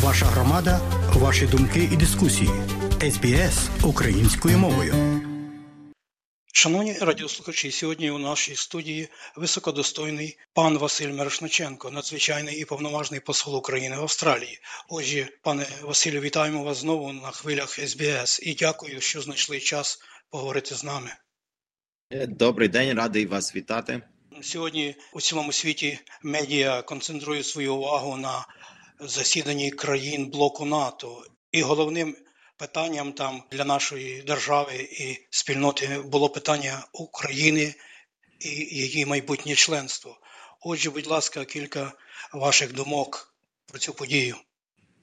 Ваша громада, ваші думки і дискусії. СБС українською мовою. Шановні радіослухачі, сьогодні у нашій студії високодостойний пан Василь Мирошниченко, надзвичайний і повноважний посол України в Австралії. Отже, пане Василю, вітаємо вас знову на хвилях СБС і дякую, що знайшли час поговорити з нами. Добрий день, радий вас вітати. Сьогодні у цілому світі медіа концентрують свою увагу на засіданні країн блоку НАТО, і головним питанням там для нашої держави і спільноти було питання України і її майбутнє членство. Отже, будь ласка, кілька ваших думок про цю подію.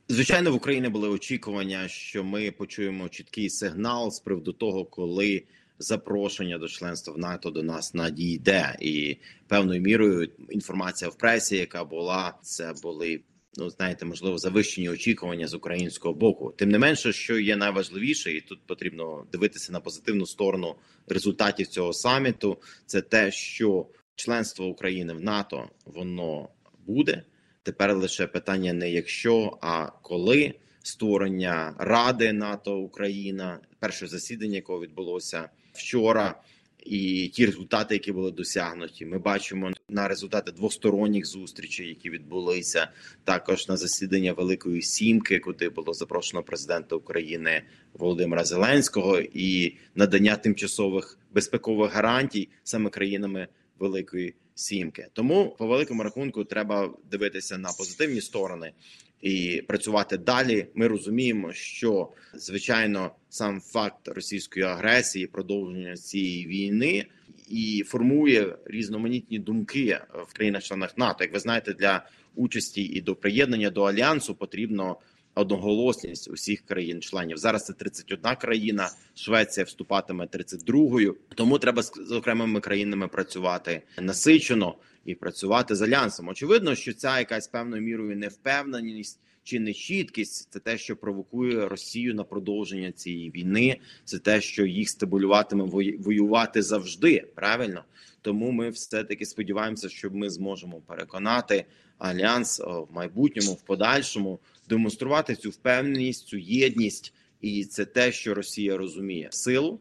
Звичайно, в Україні були очікування, що ми почуємо чіткий сигнал з приводу того, коли запрошення до членства в НАТО до нас надійде, і певною мірою інформація в пресі, яка була, це були ну знаєте, можливо, завищені очікування з українського боку. Тим не менше, що є найважливіше, і тут потрібно дивитися на позитивну сторону результатів цього саміту. Це те, що членство України в НАТО воно буде. Тепер лише питання не якщо, а коли створення Ради НАТО Україна, перше засідання, якого відбулося вчора і ті результати, які були досягнуті, ми бачимо на результати двосторонніх зустрічей, які відбулися також на засідання Великої Сімки, куди було запрошено президента України Володимира Зеленського, і надання тимчасових безпекових гарантій саме країнами Великої Сімки. Тому по великому рахунку треба дивитися на позитивні сторони і працювати далі. Ми розуміємо, що звичайно сам факт російської агресії, продовження цієї війни і формує різноманітні думки в країнах-членах НАТО. Як ви знаєте, для участі і до приєднання до альянсу потрібно одноголосність усіх країн-членів. Зараз це 31 країна. Швеція вступатиме 32-ю. Тому треба з окремими країнами працювати насичено і працювати з альянсом. Очевидно, що ця якась певною мірою невпевненість чи нечіткість це те, що провокує Росію на продовження цієї війни. Це те, що їх стимулюватиме воювати завжди. Правильно, тому ми все таки сподіваємося, що ми зможемо переконати альянс в майбутньому, в подальшому демонструвати цю впевненість, цю єдність, і це те, що Росія розуміє силу.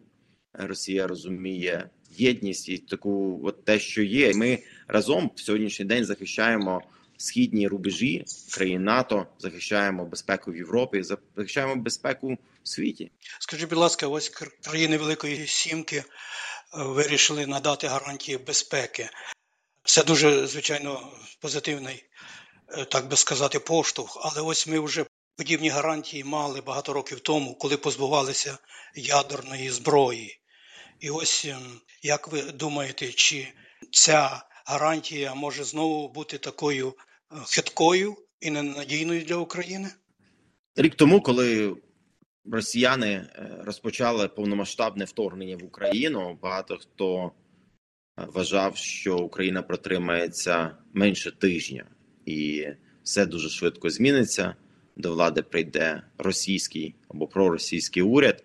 Росія розуміє єдність і таку, от те, що є. Ми разом в сьогоднішній день захищаємо східні рубежі країн НАТО, захищаємо безпеку в Європі, захищаємо безпеку в світі. Скажіть, будь ласка, ось країни Великої Сімки е, вирішили надати гарантії безпеки. Це дуже звичайно позитивний, так би сказати, поштовх. Але ось ми вже подібні гарантії мали багато років тому, коли позбувалися ядерної зброї. І ось ем, як ви думаєте, чи ця гарантія може знову бути такою е, хиткою і ненадійною для України? Рік тому, коли росіяни е, розпочали повномасштабне вторгнення в Україну, багато хто е, вважав, що Україна протримається менше тижня, і все дуже швидко зміниться. До влади прийде російський або проросійський уряд.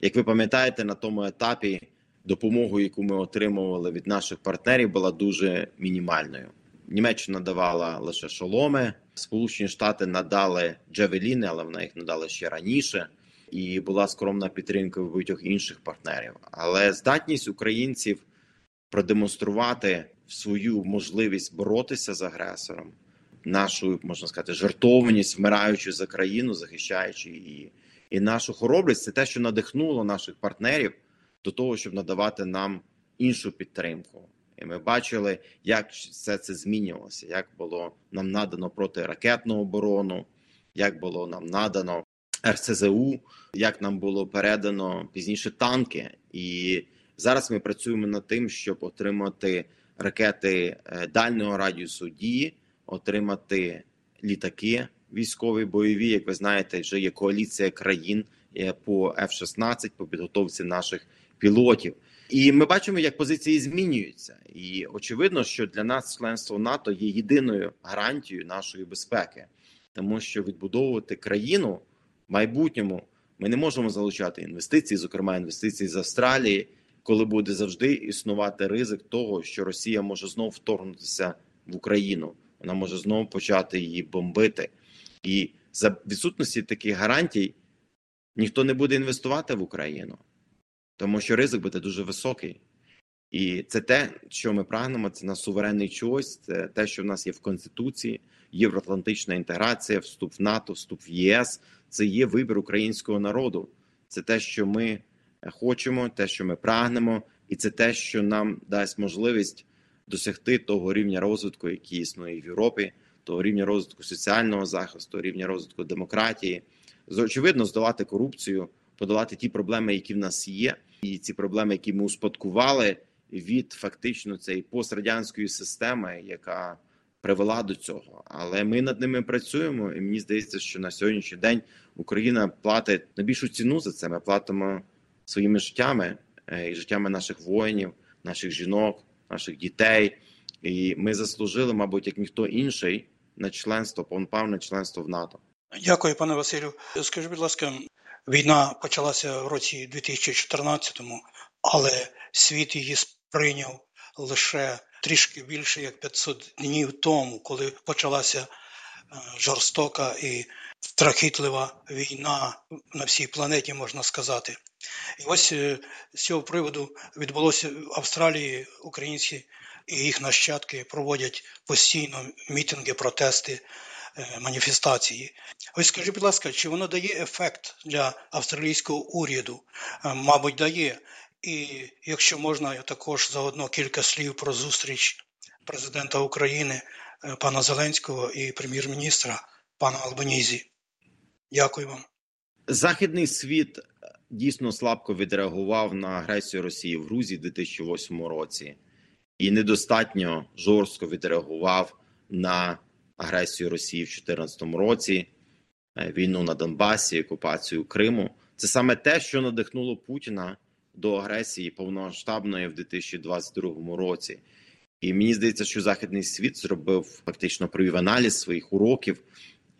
Як ви пам'ятаєте, на тому етапі допомогу, яку ми отримували від наших партнерів, була дуже мінімальною. Німеччина давала лише шоломи, Сполучені Штати надали джавеліни, але вони їх надали ще раніше. І була скромна підтримка в багатьох інших партнерів. Але здатність українців продемонструвати свою можливість боротися з агресором, нашу можна сказати, жертовність, вмираючи за країну, захищаючи її, і нашу хоробрість це те, що надихнуло наших партнерів до того, щоб надавати нам іншу підтримку. І ми бачили, як все це змінювалося, як було нам надано протиракетну оборону, як було нам надано РСЗУ, як нам було передано пізніше танки. І зараз ми працюємо над тим, щоб отримати ракети е, дальнього радіусу дії, отримати літаки військові бойові. Як ви знаєте, вже є коаліція країн е, по F-16, по підготовці наших пілотів. І ми бачимо, як позиції змінюються, і очевидно, що для нас членство НАТО є єдиною гарантією нашої безпеки, тому що відбудовувати країну в майбутньому ми не можемо залучати інвестиції, зокрема інвестиції з Австралії, коли буде завжди існувати ризик того, що Росія може знову вторгнутися в Україну, вона може знову почати її бомбити. І за відсутності таких гарантій ніхто не буде інвестувати в Україну, тому що ризик буде дуже високий. І це те, що ми прагнемо, це на суверенний чогось, це те, що в нас є в Конституції, євроатлантична інтеграція, вступ в НАТО, вступ в ЄС. Це є вибір українського народу. Це те, що ми хочемо, те, що ми прагнемо, і це те, що нам дасть можливість досягти того рівня розвитку, який існує в Європі, того рівня розвитку соціального захисту, рівня розвитку демократії, очевидно, здолати корупцію, подолати ті проблеми, які в нас є, і ці проблеми, які ми успадкували від фактично цієї пострадянської системи, яка привела до цього. Але ми над ними працюємо, і мені здається, що на сьогоднішній день Україна платить найбільшу ціну за це. Ми платимо своїми життями е, і життями наших воїнів, наших жінок, наших дітей. І ми заслужили, мабуть, як ніхто інший, на членство, повноправне членство в НАТО. Дякую, пане Василю. Скажіть, будь ласка, війна почалася в році 2014-му, але світ її сприйняв лише трішки більше як 500 днів тому, коли почалася е, жорстока і страхітлива війна на всій планеті, можна сказати. І ось е, з цього приводу відбулося в Австралії українці і їх нащадки проводять постійно мітинги, протести, е, маніфестації. Ось скажіть, будь ласка, чи воно дає ефект для австралійського уряду? Мабуть, дає. І якщо можна, я також заодно кілька слів про зустріч президента України е, пана Зеленського і прем'єр-міністра пана Албанізі. Дякую вам. Західний світ е, дійсно слабко відреагував на агресію Росії в Грузії в 2008 році і недостатньо жорстко відреагував на агресію Росії в 2014 році, е, війну на Донбасі, окупацію Криму. Це саме те, що надихнуло Путіна до агресії повномасштабної в 2022 році. І мені здається, що західний світ зробив фактично провів аналіз своїх уроків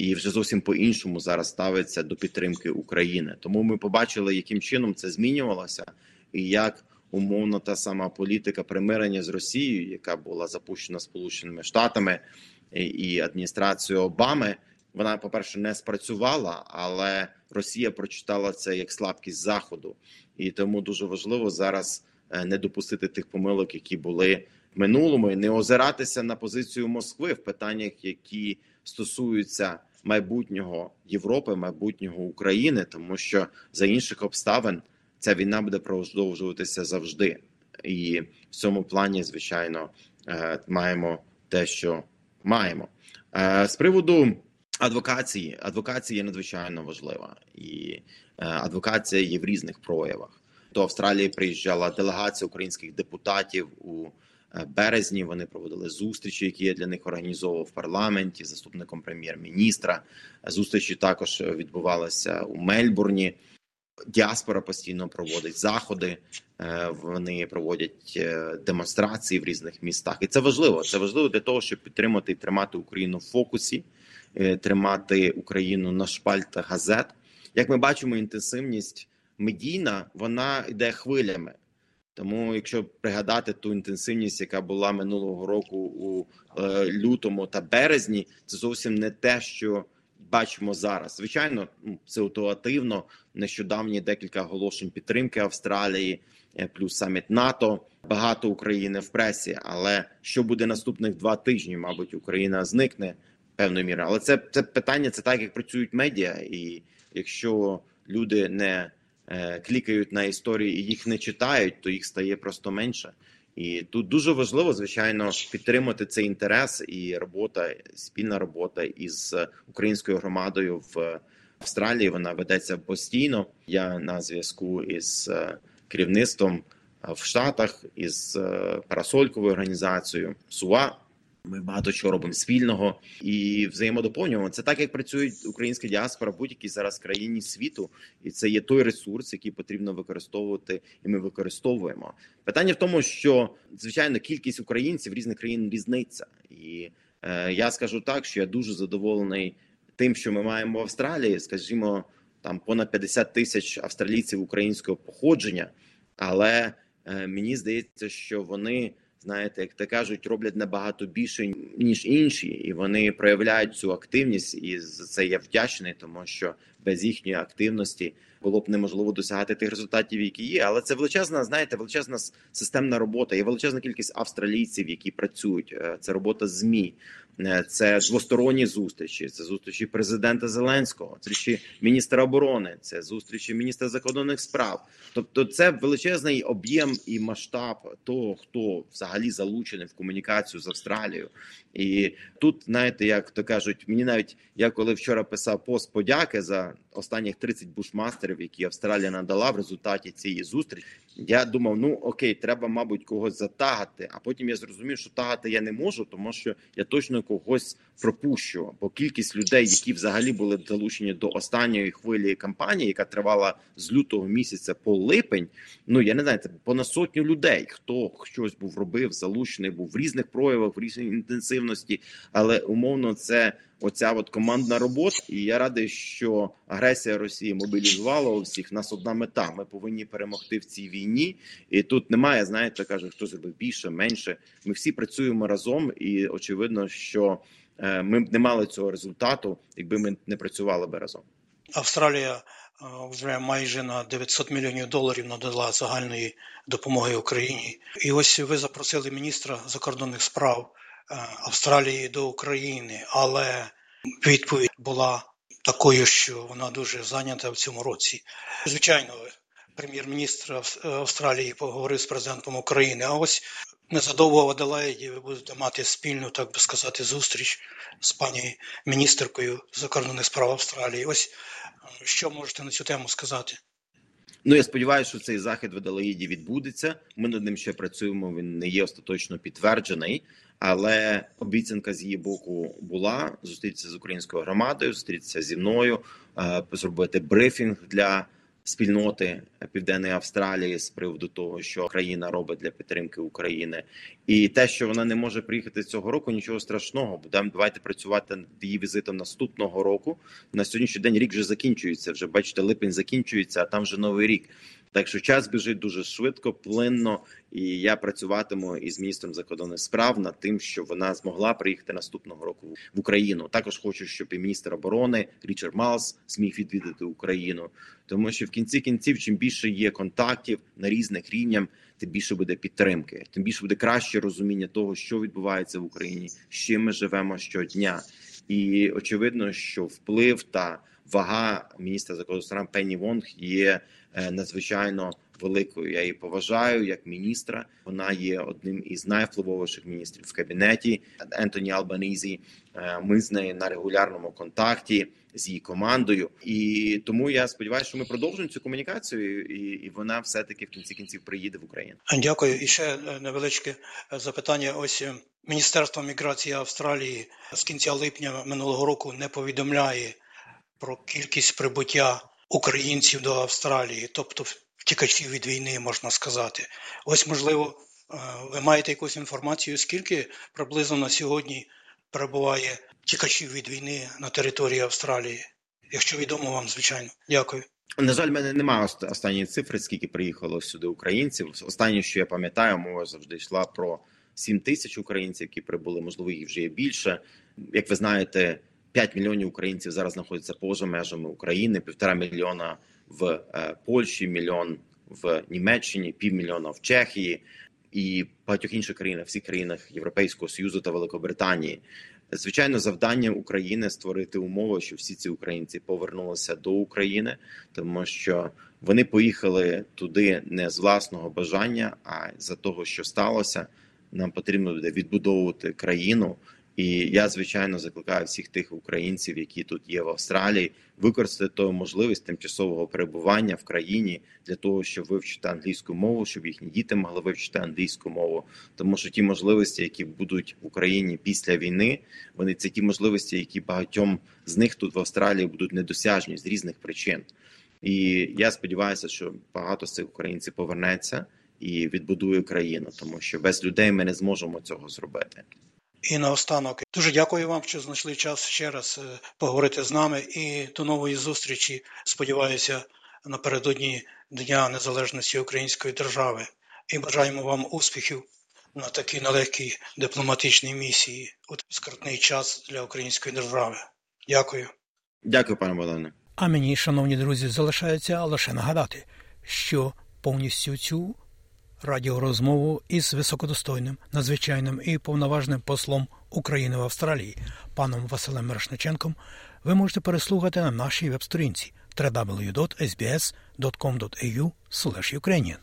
і вже зовсім по-іншому зараз ставиться до підтримки України. Тому ми побачили, яким чином це змінювалося, і як умовно та сама політика примирення з Росією, яка була запущена Сполученими Штатами і адміністрацією Обами. Вона, по перше, не спрацювала, але Росія прочитала це як слабкість заходу, і тому дуже важливо зараз е, не допустити тих помилок, які були в минулому, і не озиратися на позицію Москви в питаннях, які стосуються майбутнього Європи, майбутнього України, тому що за інших обставин ця війна буде продовжуватися завжди, і в цьому плані, звичайно, е, маємо те, що маємо е, з приводу. Адвокації адвокація є надзвичайно важлива, і е, адвокація є в різних проявах. До Австралії приїжджала делегація українських депутатів у березні. Вони проводили зустрічі, які я для них організовував в парламенті, заступником прем'єр-міністра. Зустрічі також відбувалися у Мельбурні. Діаспора постійно проводить заходи, е, вони проводять е, демонстрації в різних містах, і це важливо. Це важливо для того, щоб підтримати і тримати Україну в фокусі, тримати Україну на шпальтах газет. Як ми бачимо, інтенсивність медійна вона йде хвилями. Тому, якщо пригадати ту інтенсивність, яка була минулого року у е, лютому та березні, це зовсім не те, що бачимо зараз. Звичайно, ситуативно нещодавні декілька оголошень підтримки Австралії, е, плюс саміт НАТО, багато України в пресі. Але що буде наступних два тижні? Мабуть, Україна зникне певною мірою. Але це це питання, це так як працюють медіа, і якщо люди не клікають на історії і їх не читають, то їх стає просто менше. І тут дуже важливо, звичайно, підтримати цей інтерес і робота, спільна робота із українською громадою в Австралії. Вона ведеться постійно. Я на зв'язку із е, керівництвом в Штатах із е, парасольковою організацією СУА. Ми багато чого робимо спільного і взаємодоповнюємо. Це так, як працює українська діаспора в будь-якій зараз країні світу, і це є той ресурс, який потрібно використовувати, і ми використовуємо. Питання в тому, що звичайно кількість українців різних країн різниця, і е, я скажу так, що я дуже задоволений тим, що ми маємо в Австралії. Скажімо, там понад 50 тисяч австралійців українського походження, але е, мені здається, що вони знаєте, як то кажуть, роблять набагато більше ніж інші, і вони проявляють цю активність. І за це я вдячний, тому що без їхньої активності було б неможливо досягати тих результатів, які є. Але це величезна, знаєте, величезна системна робота. Є величезна кількість австралійців, які працюють. Е, це робота змі. Е, це двосторонні зустрічі, це зустрічі президента Зеленського, зустрічі міністра оборони, це зустрічі міністра закордонних справ. Тобто, це величезний об'єм і масштаб того, хто взагалі залучений в комунікацію з Австралією. І тут, знаєте, як то кажуть, мені навіть я коли вчора писав пост подяки за останніх 30 бушмастерів, які Австралія надала в результаті цієї зустрічі. Я думав, ну окей, треба, мабуть, когось затагати. А потім я зрозумів, що тагати я не можу, тому що я точно когось пропущу. Бо кількість людей, які взагалі були залучені до останньої хвилі кампанії, яка тривала з лютого місяця по липень. Ну я не знаю, це понад сотню людей. Хто щось був робив, залучений був в різних проявах, в різній інтенсивності, але умовно це оця от командна робота. І я радий, що агресія Росії мобілізувала усіх. Нас одна мета. Ми повинні перемогти в цій війні. І тут немає, знаєте, каже, хто зробив більше, менше. Ми всі працюємо разом, і очевидно, що е, ми б не мали цього результату, якби ми не працювали би разом. Австралія е, вже майже на 900 мільйонів доларів надала загальної допомоги Україні. І ось ви запросили міністра закордонних справ Австралії до України, але відповідь була такою, що вона дуже зайнята в цьому році. Звичайно, прем'єр-міністр Австралії поговорив з президентом України. А ось незадовго в Аделаїді ви будете мати спільну, так би сказати, зустріч з пані міністеркою закордонних справ Австралії. Ось е, що можете на цю тему сказати? Ну я сподіваюся, що цей захід в Аделаїді відбудеться. Ми над ним ще працюємо. Він не є остаточно підтверджений, але обіцянка з її боку була зустрітися з українською громадою, зустрітися зі мною, е, зробити брифінг для спільноти Південної Австралії з приводу того, що країна робить для підтримки України, і те, що вона не може приїхати цього року, нічого страшного. Будемо давайте працювати над її візитом наступного року. На сьогоднішній день рік вже закінчується. Вже бачите, липень закінчується, а там вже новий рік. Так що час біжить дуже швидко, плинно, і я працюватиму із міністром закордонних справ над тим, щоб вона змогла приїхати наступного року в Україну. Також хочу, щоб і міністр оборони Річард Малс зміг відвідати Україну, тому що в кінці кінців, чим більше є контактів на різних рівнях, тим більше буде підтримки, тим більше буде краще розуміння того, що відбувається в Україні, з чим ми живемо щодня, і очевидно, що вплив та вага міністра закордонних справ Пенні Вонг є надзвичайно великою. Я її поважаю як міністра. Вона є одним із найвпливовіших міністрів в кабінеті Ентоні Албанізі. Е, ми з нею на регулярному контакті з її командою, і тому я сподіваюся, що ми продовжуємо цю комунікацію, і і вона все таки в кінці кінців приїде в Україну. Дякую. І ще е, невеличке запитання. Ось Міністерство міграції Австралії з кінця липня минулого року не повідомляє про кількість прибуття українців до Австралії, тобто втікачів від війни, можна сказати. Ось, можливо, е, ви маєте якусь інформацію, скільки приблизно на сьогодні перебуває втікачів від війни на території Австралії, якщо відомо вам, звичайно. Дякую. На жаль, мене немає останньої цифри, скільки приїхало сюди українців. Останнє, що я пам'ятаю, мова завжди йшла про 7 тисяч українців, які прибули, можливо, їх вже є більше. Як ви знаєте, 5 мільйонів українців зараз знаходяться поза межами України, півтора мільйона в е, Польщі, мільйон в Німеччині, півмільйона в Чехії і багатьох інших країнах, всіх країнах Європейського Союзу та Великобританії. Звичайно, завдання України створити умови, що всі ці українці повернулися до України, тому що вони поїхали туди не з власного бажання, а за того, що сталося. Нам потрібно буде відбудовувати країну. І я звичайно закликаю всіх тих українців, які тут є в Австралії, використати ту можливість тимчасового перебування в країні для того, щоб вивчити англійську мову, щоб їхні діти могли вивчити англійську мову. Тому що ті можливості, які будуть в Україні після війни, вони це ті можливості, які багатьом з них тут в Австралії будуть недосяжні з різних причин. І я сподіваюся, що багато з цих українців повернеться і відбудує країну, тому що без людей ми не зможемо цього зробити. І наостанок дуже дякую вам, що знайшли час ще раз е, поговорити з нами. І до нової зустрічі. Сподіваюся, напередодні Дня Незалежності Української держави. І бажаємо вам успіхів на такій нелегкій дипломатичній місії у скрутний час для української держави. Дякую. Дякую, пане Богдане. А мені, шановні друзі, залишається лише нагадати, що повністю цю радіорозмову із високодостойним, надзвичайним і повноважним послом України в Австралії, паном Василем Мирошниченком, ви можете переслухати на нашій веб-сторінці www.sbs.com.au Ukrainian.